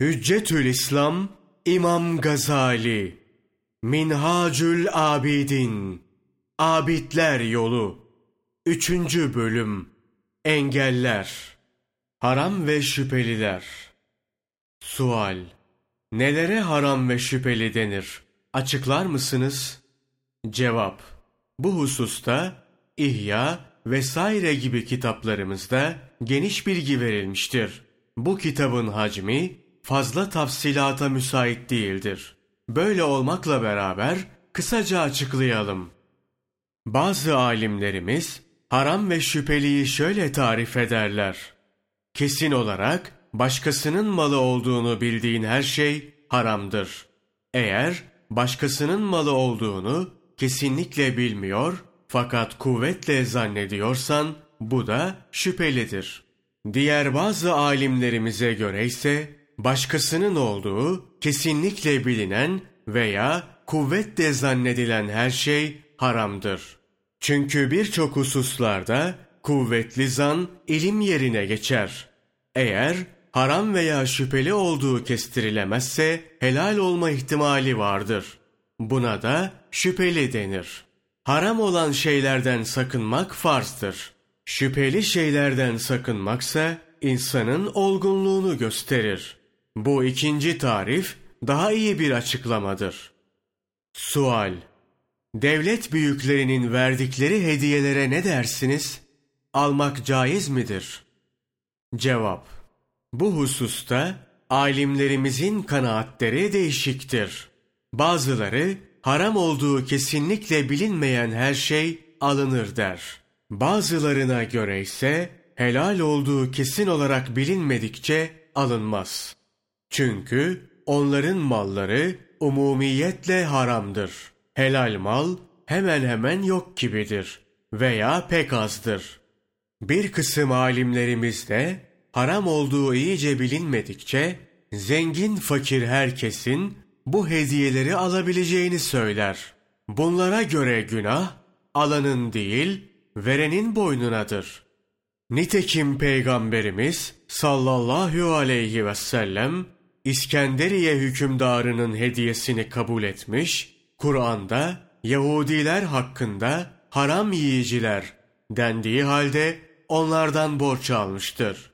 Hüccetül İslam İmam Gazali Minhacül Abidin Abidler Yolu Üçüncü Bölüm Engeller Haram ve Şüpheliler Sual Nelere haram ve şüpheli denir? Açıklar mısınız? Cevap Bu hususta İhya vesaire gibi kitaplarımızda geniş bilgi verilmiştir. Bu kitabın hacmi fazla tafsilata müsait değildir. Böyle olmakla beraber kısaca açıklayalım. Bazı alimlerimiz haram ve şüpheliyi şöyle tarif ederler. Kesin olarak başkasının malı olduğunu bildiğin her şey haramdır. Eğer başkasının malı olduğunu kesinlikle bilmiyor fakat kuvvetle zannediyorsan bu da şüphelidir. Diğer bazı alimlerimize göre ise başkasının olduğu kesinlikle bilinen veya kuvvetle zannedilen her şey haramdır. Çünkü birçok hususlarda kuvvetli zan ilim yerine geçer. Eğer haram veya şüpheli olduğu kestirilemezse helal olma ihtimali vardır. Buna da şüpheli denir. Haram olan şeylerden sakınmak farzdır. Şüpheli şeylerden sakınmaksa insanın olgunluğunu gösterir. Bu ikinci tarif daha iyi bir açıklamadır. Sual Devlet büyüklerinin verdikleri hediyelere ne dersiniz? Almak caiz midir? Cevap Bu hususta alimlerimizin kanaatleri değişiktir. Bazıları haram olduğu kesinlikle bilinmeyen her şey alınır der. Bazılarına göre ise helal olduğu kesin olarak bilinmedikçe alınmaz. Çünkü onların malları umumiyetle haramdır. Helal mal hemen hemen yok gibidir veya pek azdır. Bir kısım alimlerimiz de haram olduğu iyice bilinmedikçe zengin fakir herkesin bu hediyeleri alabileceğini söyler. Bunlara göre günah alanın değil verenin boynunadır. Nitekim Peygamberimiz sallallahu aleyhi ve sellem İskenderiye hükümdarının hediyesini kabul etmiş, Kur'an'da Yahudiler hakkında haram yiyiciler dendiği halde onlardan borç almıştır.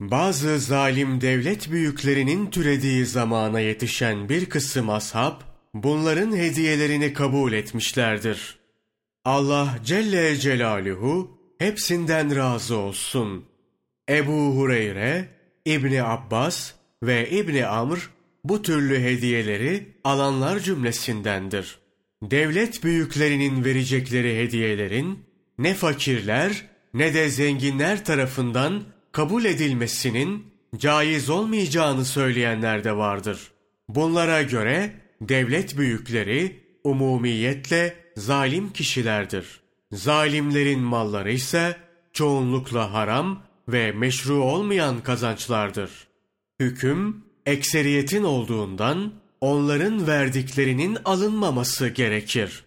Bazı zalim devlet büyüklerinin türediği zamana yetişen bir kısım ashab, bunların hediyelerini kabul etmişlerdir. Allah Celle Celaluhu hepsinden razı olsun. Ebu Hureyre, İbni Abbas ve İbni Amr bu türlü hediyeleri alanlar cümlesindendir. Devlet büyüklerinin verecekleri hediyelerin ne fakirler ne de zenginler tarafından kabul edilmesinin caiz olmayacağını söyleyenler de vardır. Bunlara göre devlet büyükleri umumiyetle zalim kişilerdir. Zalimlerin malları ise çoğunlukla haram ve meşru olmayan kazançlardır. Hüküm ekseriyetin olduğundan onların verdiklerinin alınmaması gerekir.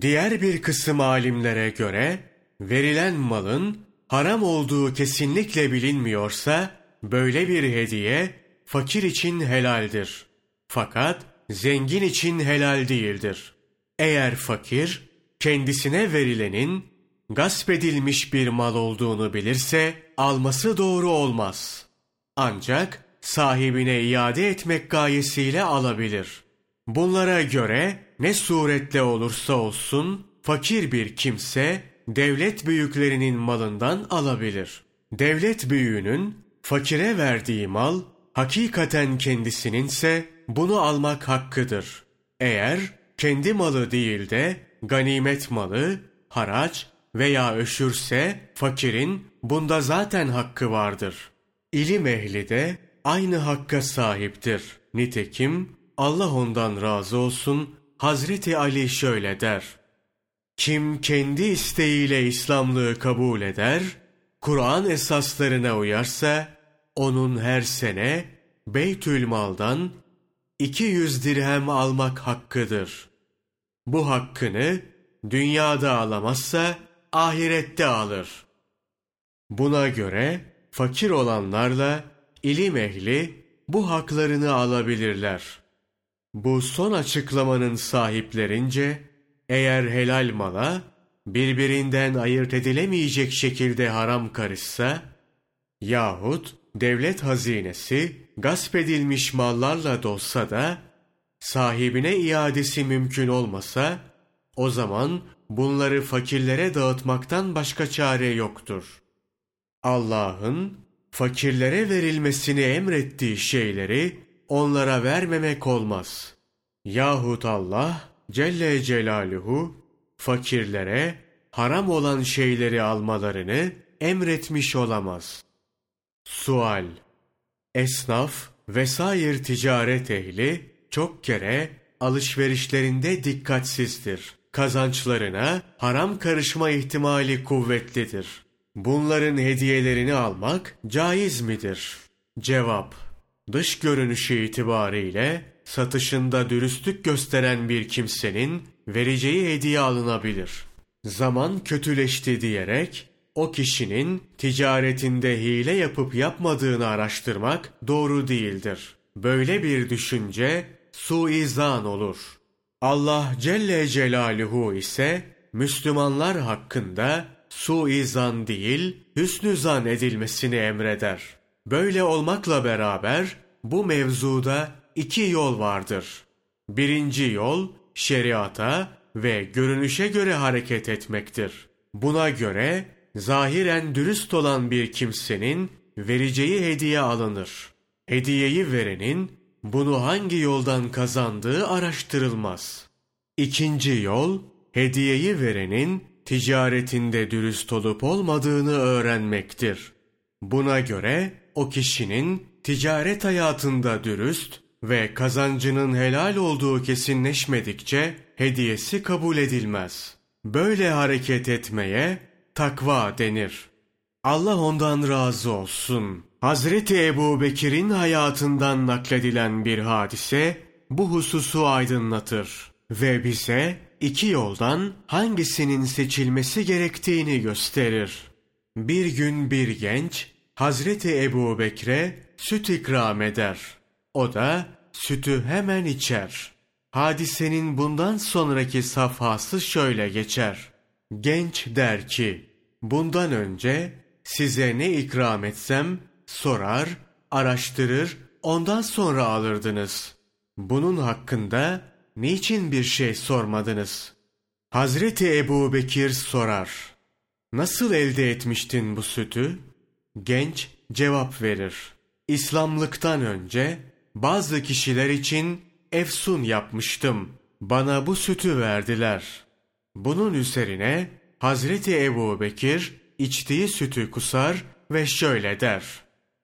Diğer bir kısım alimlere göre verilen malın haram olduğu kesinlikle bilinmiyorsa böyle bir hediye fakir için helaldir. Fakat zengin için helal değildir. Eğer fakir kendisine verilenin gasp edilmiş bir mal olduğunu bilirse alması doğru olmaz. Ancak sahibine iade etmek gayesiyle alabilir. Bunlara göre ne suretle olursa olsun fakir bir kimse devlet büyüklerinin malından alabilir. Devlet büyüğünün fakire verdiği mal hakikaten kendisininse bunu almak hakkıdır. Eğer kendi malı değil de ganimet malı, haraç veya öşürse fakirin bunda zaten hakkı vardır. İlim ehli de aynı hakka sahiptir. Nitekim Allah ondan razı olsun Hazreti Ali şöyle der. Kim kendi isteğiyle İslamlığı kabul eder, Kur'an esaslarına uyarsa, onun her sene Beytül Mal'dan 200 dirhem almak hakkıdır. Bu hakkını dünyada alamazsa ahirette alır. Buna göre fakir olanlarla ilim ehli bu haklarını alabilirler. Bu son açıklamanın sahiplerince eğer helal mala birbirinden ayırt edilemeyecek şekilde haram karışsa yahut devlet hazinesi gasp edilmiş mallarla dolsa da sahibine iadesi mümkün olmasa o zaman bunları fakirlere dağıtmaktan başka çare yoktur. Allah'ın fakirlere verilmesini emrettiği şeyleri onlara vermemek olmaz. Yahut Allah Celle Celaluhu fakirlere haram olan şeyleri almalarını emretmiş olamaz. Sual Esnaf vesair ticaret ehli çok kere alışverişlerinde dikkatsizdir. Kazançlarına haram karışma ihtimali kuvvetlidir. Bunların hediyelerini almak caiz midir? Cevap Dış görünüşü itibariyle satışında dürüstlük gösteren bir kimsenin vereceği hediye alınabilir. Zaman kötüleşti diyerek o kişinin ticaretinde hile yapıp yapmadığını araştırmak doğru değildir. Böyle bir düşünce suizan olur. Allah Celle Celaluhu ise Müslümanlar hakkında suizan değil hüsnü zan edilmesini emreder. Böyle olmakla beraber bu mevzuda iki yol vardır. Birinci yol şeriata ve görünüşe göre hareket etmektir. Buna göre zahiren dürüst olan bir kimsenin vereceği hediye alınır. Hediyeyi verenin bunu hangi yoldan kazandığı araştırılmaz. İkinci yol, hediyeyi verenin ticaretinde dürüst olup olmadığını öğrenmektir. Buna göre o kişinin ticaret hayatında dürüst ve kazancının helal olduğu kesinleşmedikçe hediyesi kabul edilmez. Böyle hareket etmeye takva denir. Allah ondan razı olsun. Hazreti Ebu Bekir'in hayatından nakledilen bir hadise bu hususu aydınlatır ve bize iki yoldan hangisinin seçilmesi gerektiğini gösterir. Bir gün bir genç Hazreti Ebu Bekir'e süt ikram eder. O da sütü hemen içer. Hadisenin bundan sonraki safhası şöyle geçer. Genç der ki, bundan önce size ne ikram etsem sorar, araştırır, ondan sonra alırdınız. Bunun hakkında niçin bir şey sormadınız? Hazreti Ebu Bekir sorar. Nasıl elde etmiştin bu sütü? Genç cevap verir. İslamlıktan önce bazı kişiler için efsun yapmıştım. Bana bu sütü verdiler. Bunun üzerine Hazreti Ebu Bekir içtiği sütü kusar ve şöyle der.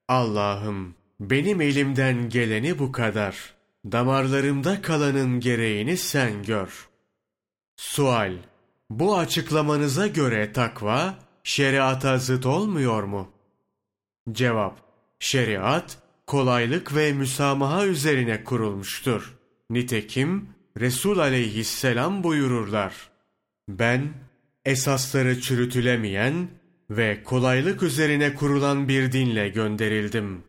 Allah'ım benim elimden geleni bu kadar. Damarlarımda kalanın gereğini sen gör. Sual Bu açıklamanıza göre takva şeriata zıt olmuyor mu? Cevap Şeriat kolaylık ve müsamaha üzerine kurulmuştur. Nitekim Resul aleyhisselam buyururlar. Ben esasları çürütülemeyen ve kolaylık üzerine kurulan bir dinle gönderildim.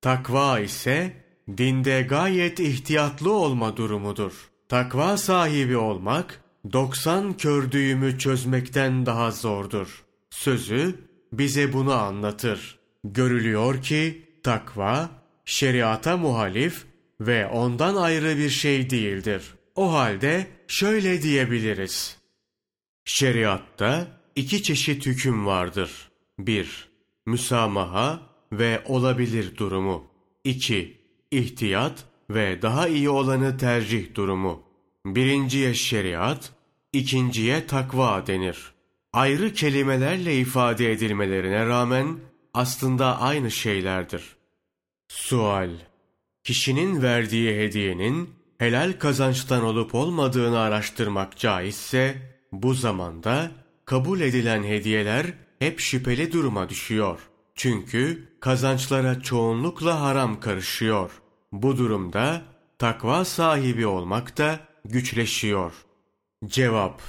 Takva ise dinde gayet ihtiyatlı olma durumudur. Takva sahibi olmak, doksan kördüğümü çözmekten daha zordur. Sözü bize bunu anlatır. Görülüyor ki takva, şeriata muhalif ve ondan ayrı bir şey değildir. O halde şöyle diyebiliriz. Şeriatta iki çeşit hüküm vardır. 1. Müsamaha ve olabilir durumu. 2. İhtiyat ve daha iyi olanı tercih durumu. Birinciye şeriat, ikinciye takva denir. Ayrı kelimelerle ifade edilmelerine rağmen aslında aynı şeylerdir. Sual Kişinin verdiği hediyenin helal kazançtan olup olmadığını araştırmak caizse, bu zamanda kabul edilen hediyeler hep şüpheli duruma düşüyor. Çünkü kazançlara çoğunlukla haram karışıyor. Bu durumda takva sahibi olmak da güçleşiyor. Cevap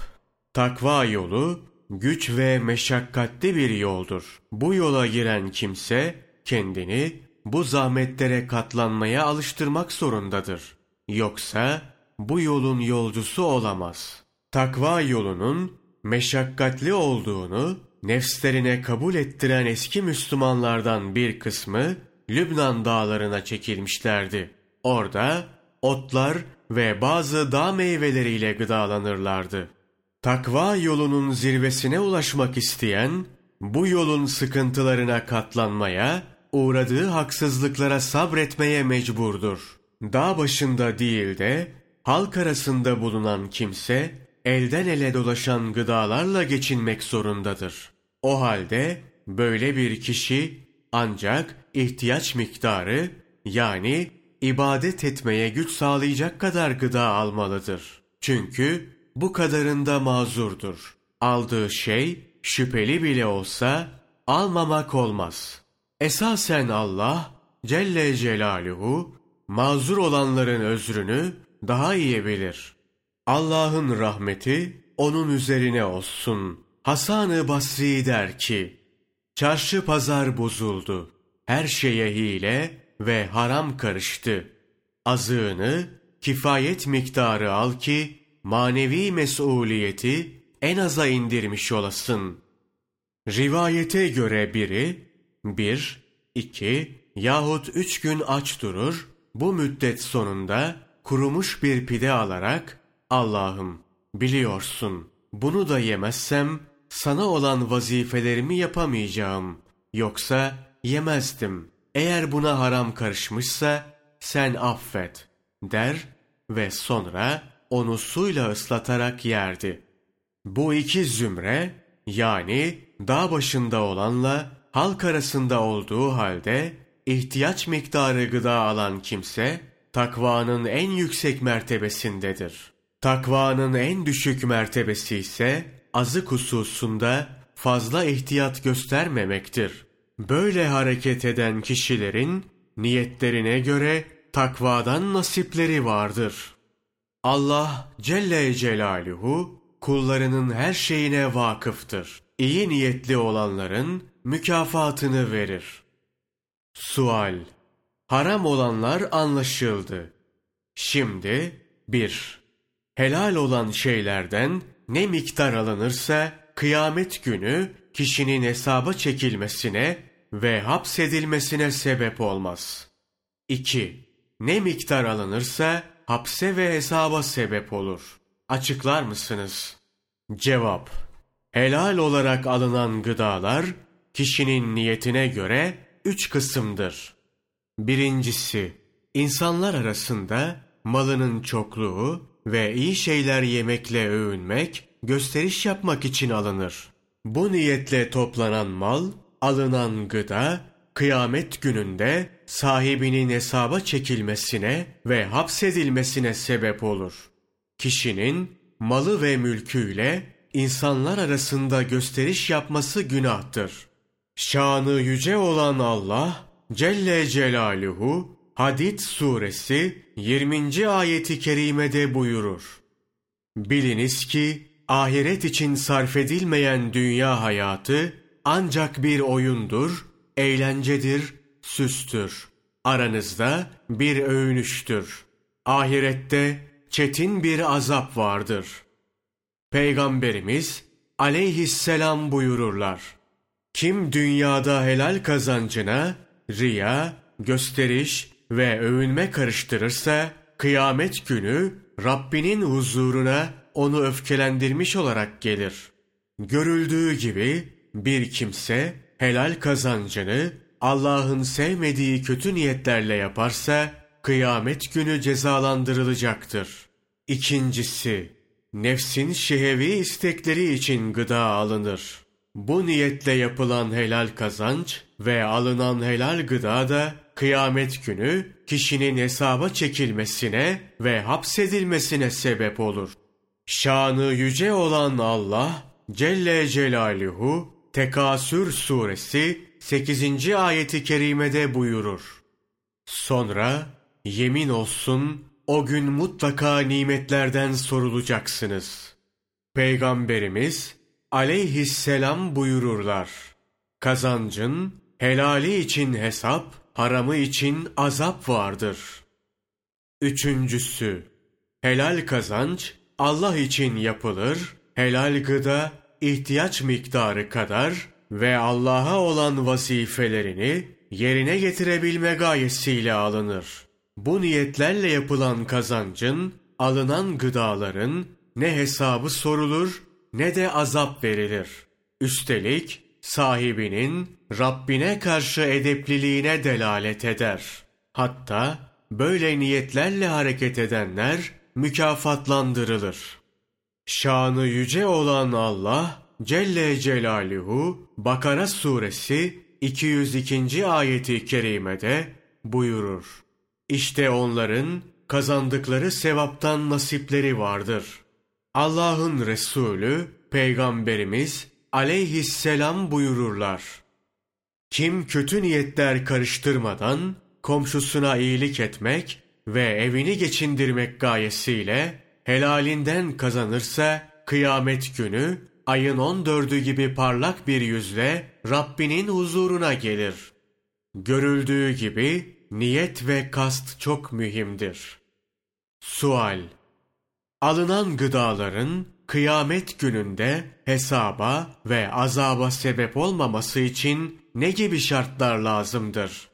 Takva yolu güç ve meşakkatli bir yoldur. Bu yola giren kimse kendini bu zahmetlere katlanmaya alıştırmak zorundadır. Yoksa bu yolun yolcusu olamaz. Takva yolunun meşakkatli olduğunu nefslerine kabul ettiren eski Müslümanlardan bir kısmı Lübnan dağlarına çekilmişlerdi. Orada otlar ve bazı dağ meyveleriyle gıdalanırlardı. Takva yolunun zirvesine ulaşmak isteyen, bu yolun sıkıntılarına katlanmaya, uğradığı haksızlıklara sabretmeye mecburdur. Dağ başında değil de, halk arasında bulunan kimse, elden ele dolaşan gıdalarla geçinmek zorundadır. O halde, böyle bir kişi, ancak ihtiyaç miktarı, yani ibadet etmeye güç sağlayacak kadar gıda almalıdır. Çünkü bu kadarında mazurdur. Aldığı şey şüpheli bile olsa almamak olmaz. Esasen Allah Celle Celaluhu mazur olanların özrünü daha iyi bilir. Allah'ın rahmeti onun üzerine olsun. Hasan-ı Basri der ki, Çarşı pazar bozuldu. Her şeye hile ve haram karıştı. Azığını kifayet miktarı al ki manevi mesuliyeti en aza indirmiş olasın. Rivayete göre biri bir, iki yahut üç gün aç durur, bu müddet sonunda kurumuş bir pide alarak Allah'ım biliyorsun bunu da yemezsem sana olan vazifelerimi yapamayacağım. Yoksa yemezdim. Eğer buna haram karışmışsa sen affet der ve sonra onu suyla ıslatarak yerdi. Bu iki zümre yani dağ başında olanla halk arasında olduğu halde ihtiyaç miktarı gıda alan kimse takvanın en yüksek mertebesindedir. Takvanın en düşük mertebesi ise azık hususunda fazla ihtiyat göstermemektir. Böyle hareket eden kişilerin niyetlerine göre takvadan nasipleri vardır. Allah Celle Celaluhu kullarının her şeyine vakıftır. İyi niyetli olanların mükafatını verir. Sual Haram olanlar anlaşıldı. Şimdi bir Helal olan şeylerden ne miktar alınırsa kıyamet günü kişinin hesaba çekilmesine ve hapsedilmesine sebep olmaz. 2. Ne miktar alınırsa hapse ve hesaba sebep olur. Açıklar mısınız? Cevap Helal olarak alınan gıdalar kişinin niyetine göre üç kısımdır. Birincisi, insanlar arasında malının çokluğu ve iyi şeyler yemekle övünmek, gösteriş yapmak için alınır. Bu niyetle toplanan mal, alınan gıda, kıyamet gününde sahibinin hesaba çekilmesine ve hapsedilmesine sebep olur. Kişinin malı ve mülküyle insanlar arasında gösteriş yapması günahtır. Şanı yüce olan Allah Celle Celaluhu Hadid suresi 20. ayeti kerimede buyurur. Biliniz ki ahiret için sarf edilmeyen dünya hayatı ancak bir oyundur, eğlencedir, süstür. Aranızda bir övünüştür. Ahirette çetin bir azap vardır. Peygamberimiz aleyhisselam buyururlar. Kim dünyada helal kazancına riya, gösteriş ve övünme karıştırırsa kıyamet günü Rabbinin huzuruna onu öfkelendirmiş olarak gelir. Görüldüğü gibi bir kimse helal kazancını Allah'ın sevmediği kötü niyetlerle yaparsa kıyamet günü cezalandırılacaktır. İkincisi, nefsin şehevi istekleri için gıda alınır. Bu niyetle yapılan helal kazanç ve alınan helal gıda da kıyamet günü kişinin hesaba çekilmesine ve hapsedilmesine sebep olur. Şanı yüce olan Allah Celle Celaluhu Tekasür suresi 8. ayeti kerimede buyurur. Sonra yemin olsun o gün mutlaka nimetlerden sorulacaksınız. Peygamberimiz aleyhisselam buyururlar. Kazancın helali için hesap, haramı için azap vardır. Üçüncüsü, helal kazanç Allah için yapılır, helal gıda ihtiyaç miktarı kadar ve Allah'a olan vazifelerini yerine getirebilme gayesiyle alınır. Bu niyetlerle yapılan kazancın, alınan gıdaların ne hesabı sorulur ne de azap verilir. Üstelik sahibinin Rabbine karşı edepliliğine delalet eder. Hatta böyle niyetlerle hareket edenler mükafatlandırılır. Şanı yüce olan Allah Celle Celaluhu Bakara suresi 202. ayeti kerimede buyurur. İşte onların kazandıkları sevaptan nasipleri vardır. Allah'ın Resulü Peygamberimiz aleyhisselam buyururlar. Kim kötü niyetler karıştırmadan komşusuna iyilik etmek ve evini geçindirmek gayesiyle helalinden kazanırsa kıyamet günü ayın on dördü gibi parlak bir yüzle Rabbinin huzuruna gelir. Görüldüğü gibi niyet ve kast çok mühimdir. Sual Alınan gıdaların kıyamet gününde hesaba ve azaba sebep olmaması için ne gibi şartlar lazımdır?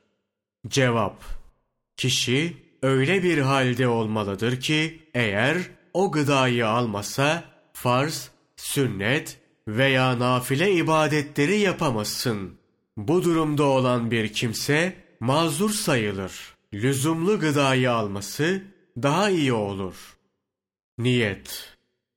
Cevap Kişi öyle bir halde olmalıdır ki eğer o gıdayı almasa farz, sünnet veya nafile ibadetleri yapamazsın. Bu durumda olan bir kimse mazur sayılır. Lüzumlu gıdayı alması daha iyi olur. Niyet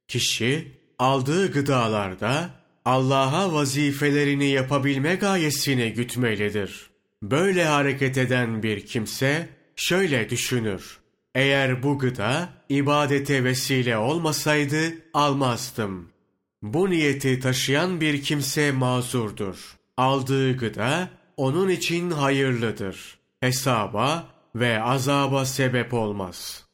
Kişi aldığı gıdalarda Allah'a vazifelerini yapabilme gayesini gütmelidir. Böyle hareket eden bir kimse şöyle düşünür. Eğer bu gıda ibadete vesile olmasaydı almazdım. Bu niyeti taşıyan bir kimse mazurdur. Aldığı gıda onun için hayırlıdır. Hesaba ve azaba sebep olmaz.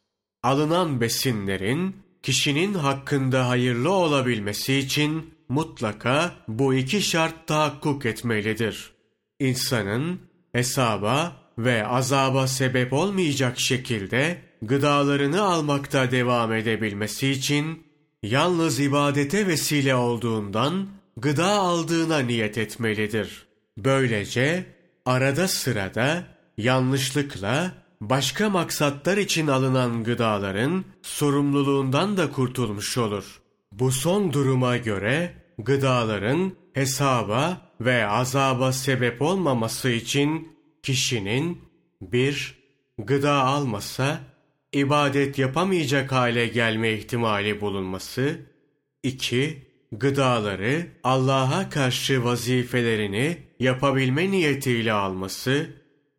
Alınan besinlerin kişinin hakkında hayırlı olabilmesi için mutlaka bu iki şart tahakkuk etmelidir. İnsanın hesaba ve azaba sebep olmayacak şekilde gıdalarını almakta devam edebilmesi için yalnız ibadete vesile olduğundan gıda aldığına niyet etmelidir. Böylece arada sırada yanlışlıkla başka maksatlar için alınan gıdaların sorumluluğundan da kurtulmuş olur. Bu son duruma göre gıdaların hesaba ve azaba sebep olmaması için kişinin bir gıda almasa ibadet yapamayacak hale gelme ihtimali bulunması, iki gıdaları Allah'a karşı vazifelerini yapabilme niyetiyle alması,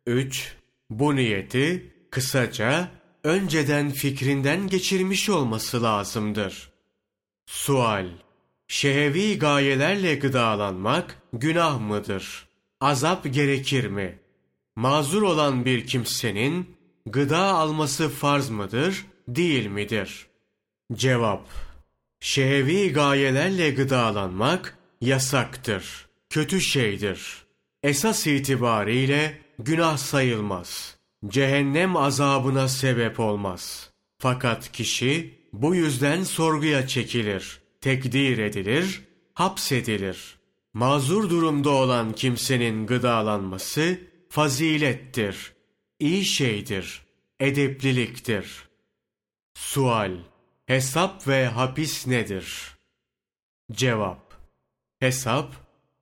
üç bu niyeti kısaca önceden fikrinden geçirmiş olması lazımdır. Sual Şehevi gayelerle gıdalanmak günah mıdır? Azap gerekir mi? Mazur olan bir kimsenin gıda alması farz mıdır, değil midir? Cevap Şehevi gayelerle gıdalanmak yasaktır, kötü şeydir. Esas itibariyle günah sayılmaz. Cehennem azabına sebep olmaz. Fakat kişi bu yüzden sorguya çekilir, tekdir edilir, hapsedilir. Mazur durumda olan kimsenin gıdalanması fazilettir, iyi şeydir, edepliliktir. Sual Hesap ve hapis nedir? Cevap Hesap,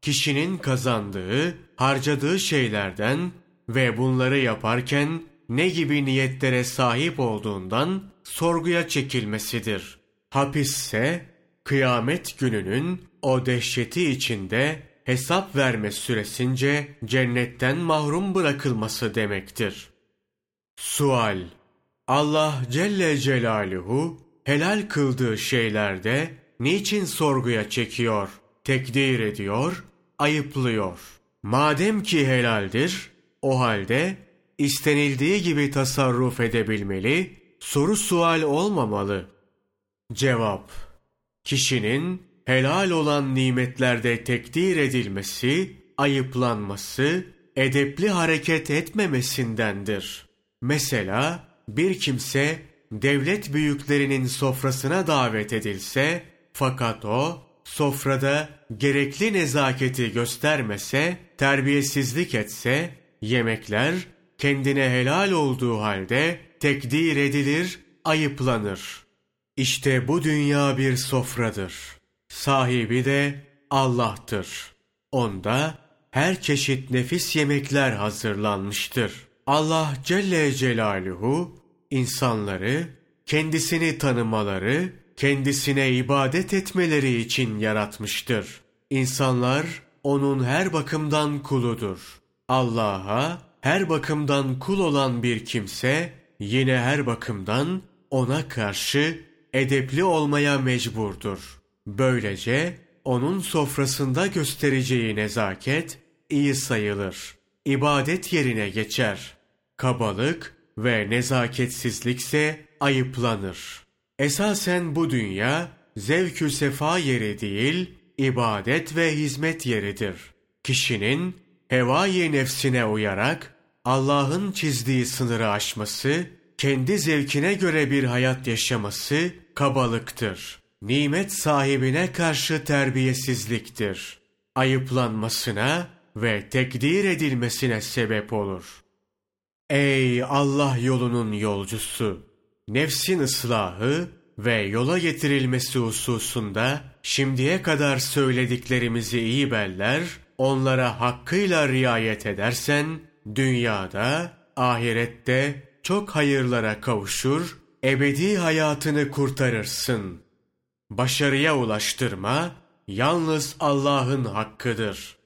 kişinin kazandığı, harcadığı şeylerden ve bunları yaparken ne gibi niyetlere sahip olduğundan sorguya çekilmesidir. Hapisse kıyamet gününün o dehşeti içinde hesap verme süresince cennetten mahrum bırakılması demektir. Sual Allah Celle Celaluhu helal kıldığı şeylerde niçin sorguya çekiyor, tekdir ediyor, ayıplıyor? Madem ki helaldir, o halde istenildiği gibi tasarruf edebilmeli, soru sual olmamalı. Cevap Kişinin helal olan nimetlerde tekdir edilmesi, ayıplanması, edepli hareket etmemesindendir. Mesela bir kimse devlet büyüklerinin sofrasına davet edilse fakat o sofrada gerekli nezaketi göstermese, terbiyesizlik etse, yemekler kendine helal olduğu halde tekdir edilir, ayıplanır. İşte bu dünya bir sofradır. Sahibi de Allah'tır. Onda her çeşit nefis yemekler hazırlanmıştır. Allah Celle Celaluhu insanları kendisini tanımaları, kendisine ibadet etmeleri için yaratmıştır. İnsanlar onun her bakımdan kuludur. Allah'a her bakımdan kul olan bir kimse yine her bakımdan ona karşı edepli olmaya mecburdur. Böylece onun sofrasında göstereceği nezaket iyi sayılır. İbadet yerine geçer. Kabalık ve nezaketsizlikse ayıplanır. Esasen bu dünya zevkü sefa yeri değil, ibadet ve hizmet yeridir. Kişinin hevai nefsine uyarak Allah'ın çizdiği sınırı aşması, kendi zevkine göre bir hayat yaşaması kabalıktır. Nimet sahibine karşı terbiyesizliktir. Ayıplanmasına ve tekdir edilmesine sebep olur. Ey Allah yolunun yolcusu! Nefsin ıslahı ve yola getirilmesi hususunda şimdiye kadar söylediklerimizi iyi beller, onlara hakkıyla riayet edersen, dünyada, ahirette çok hayırlara kavuşur, ebedi hayatını kurtarırsın. Başarıya ulaştırma, yalnız Allah'ın hakkıdır.''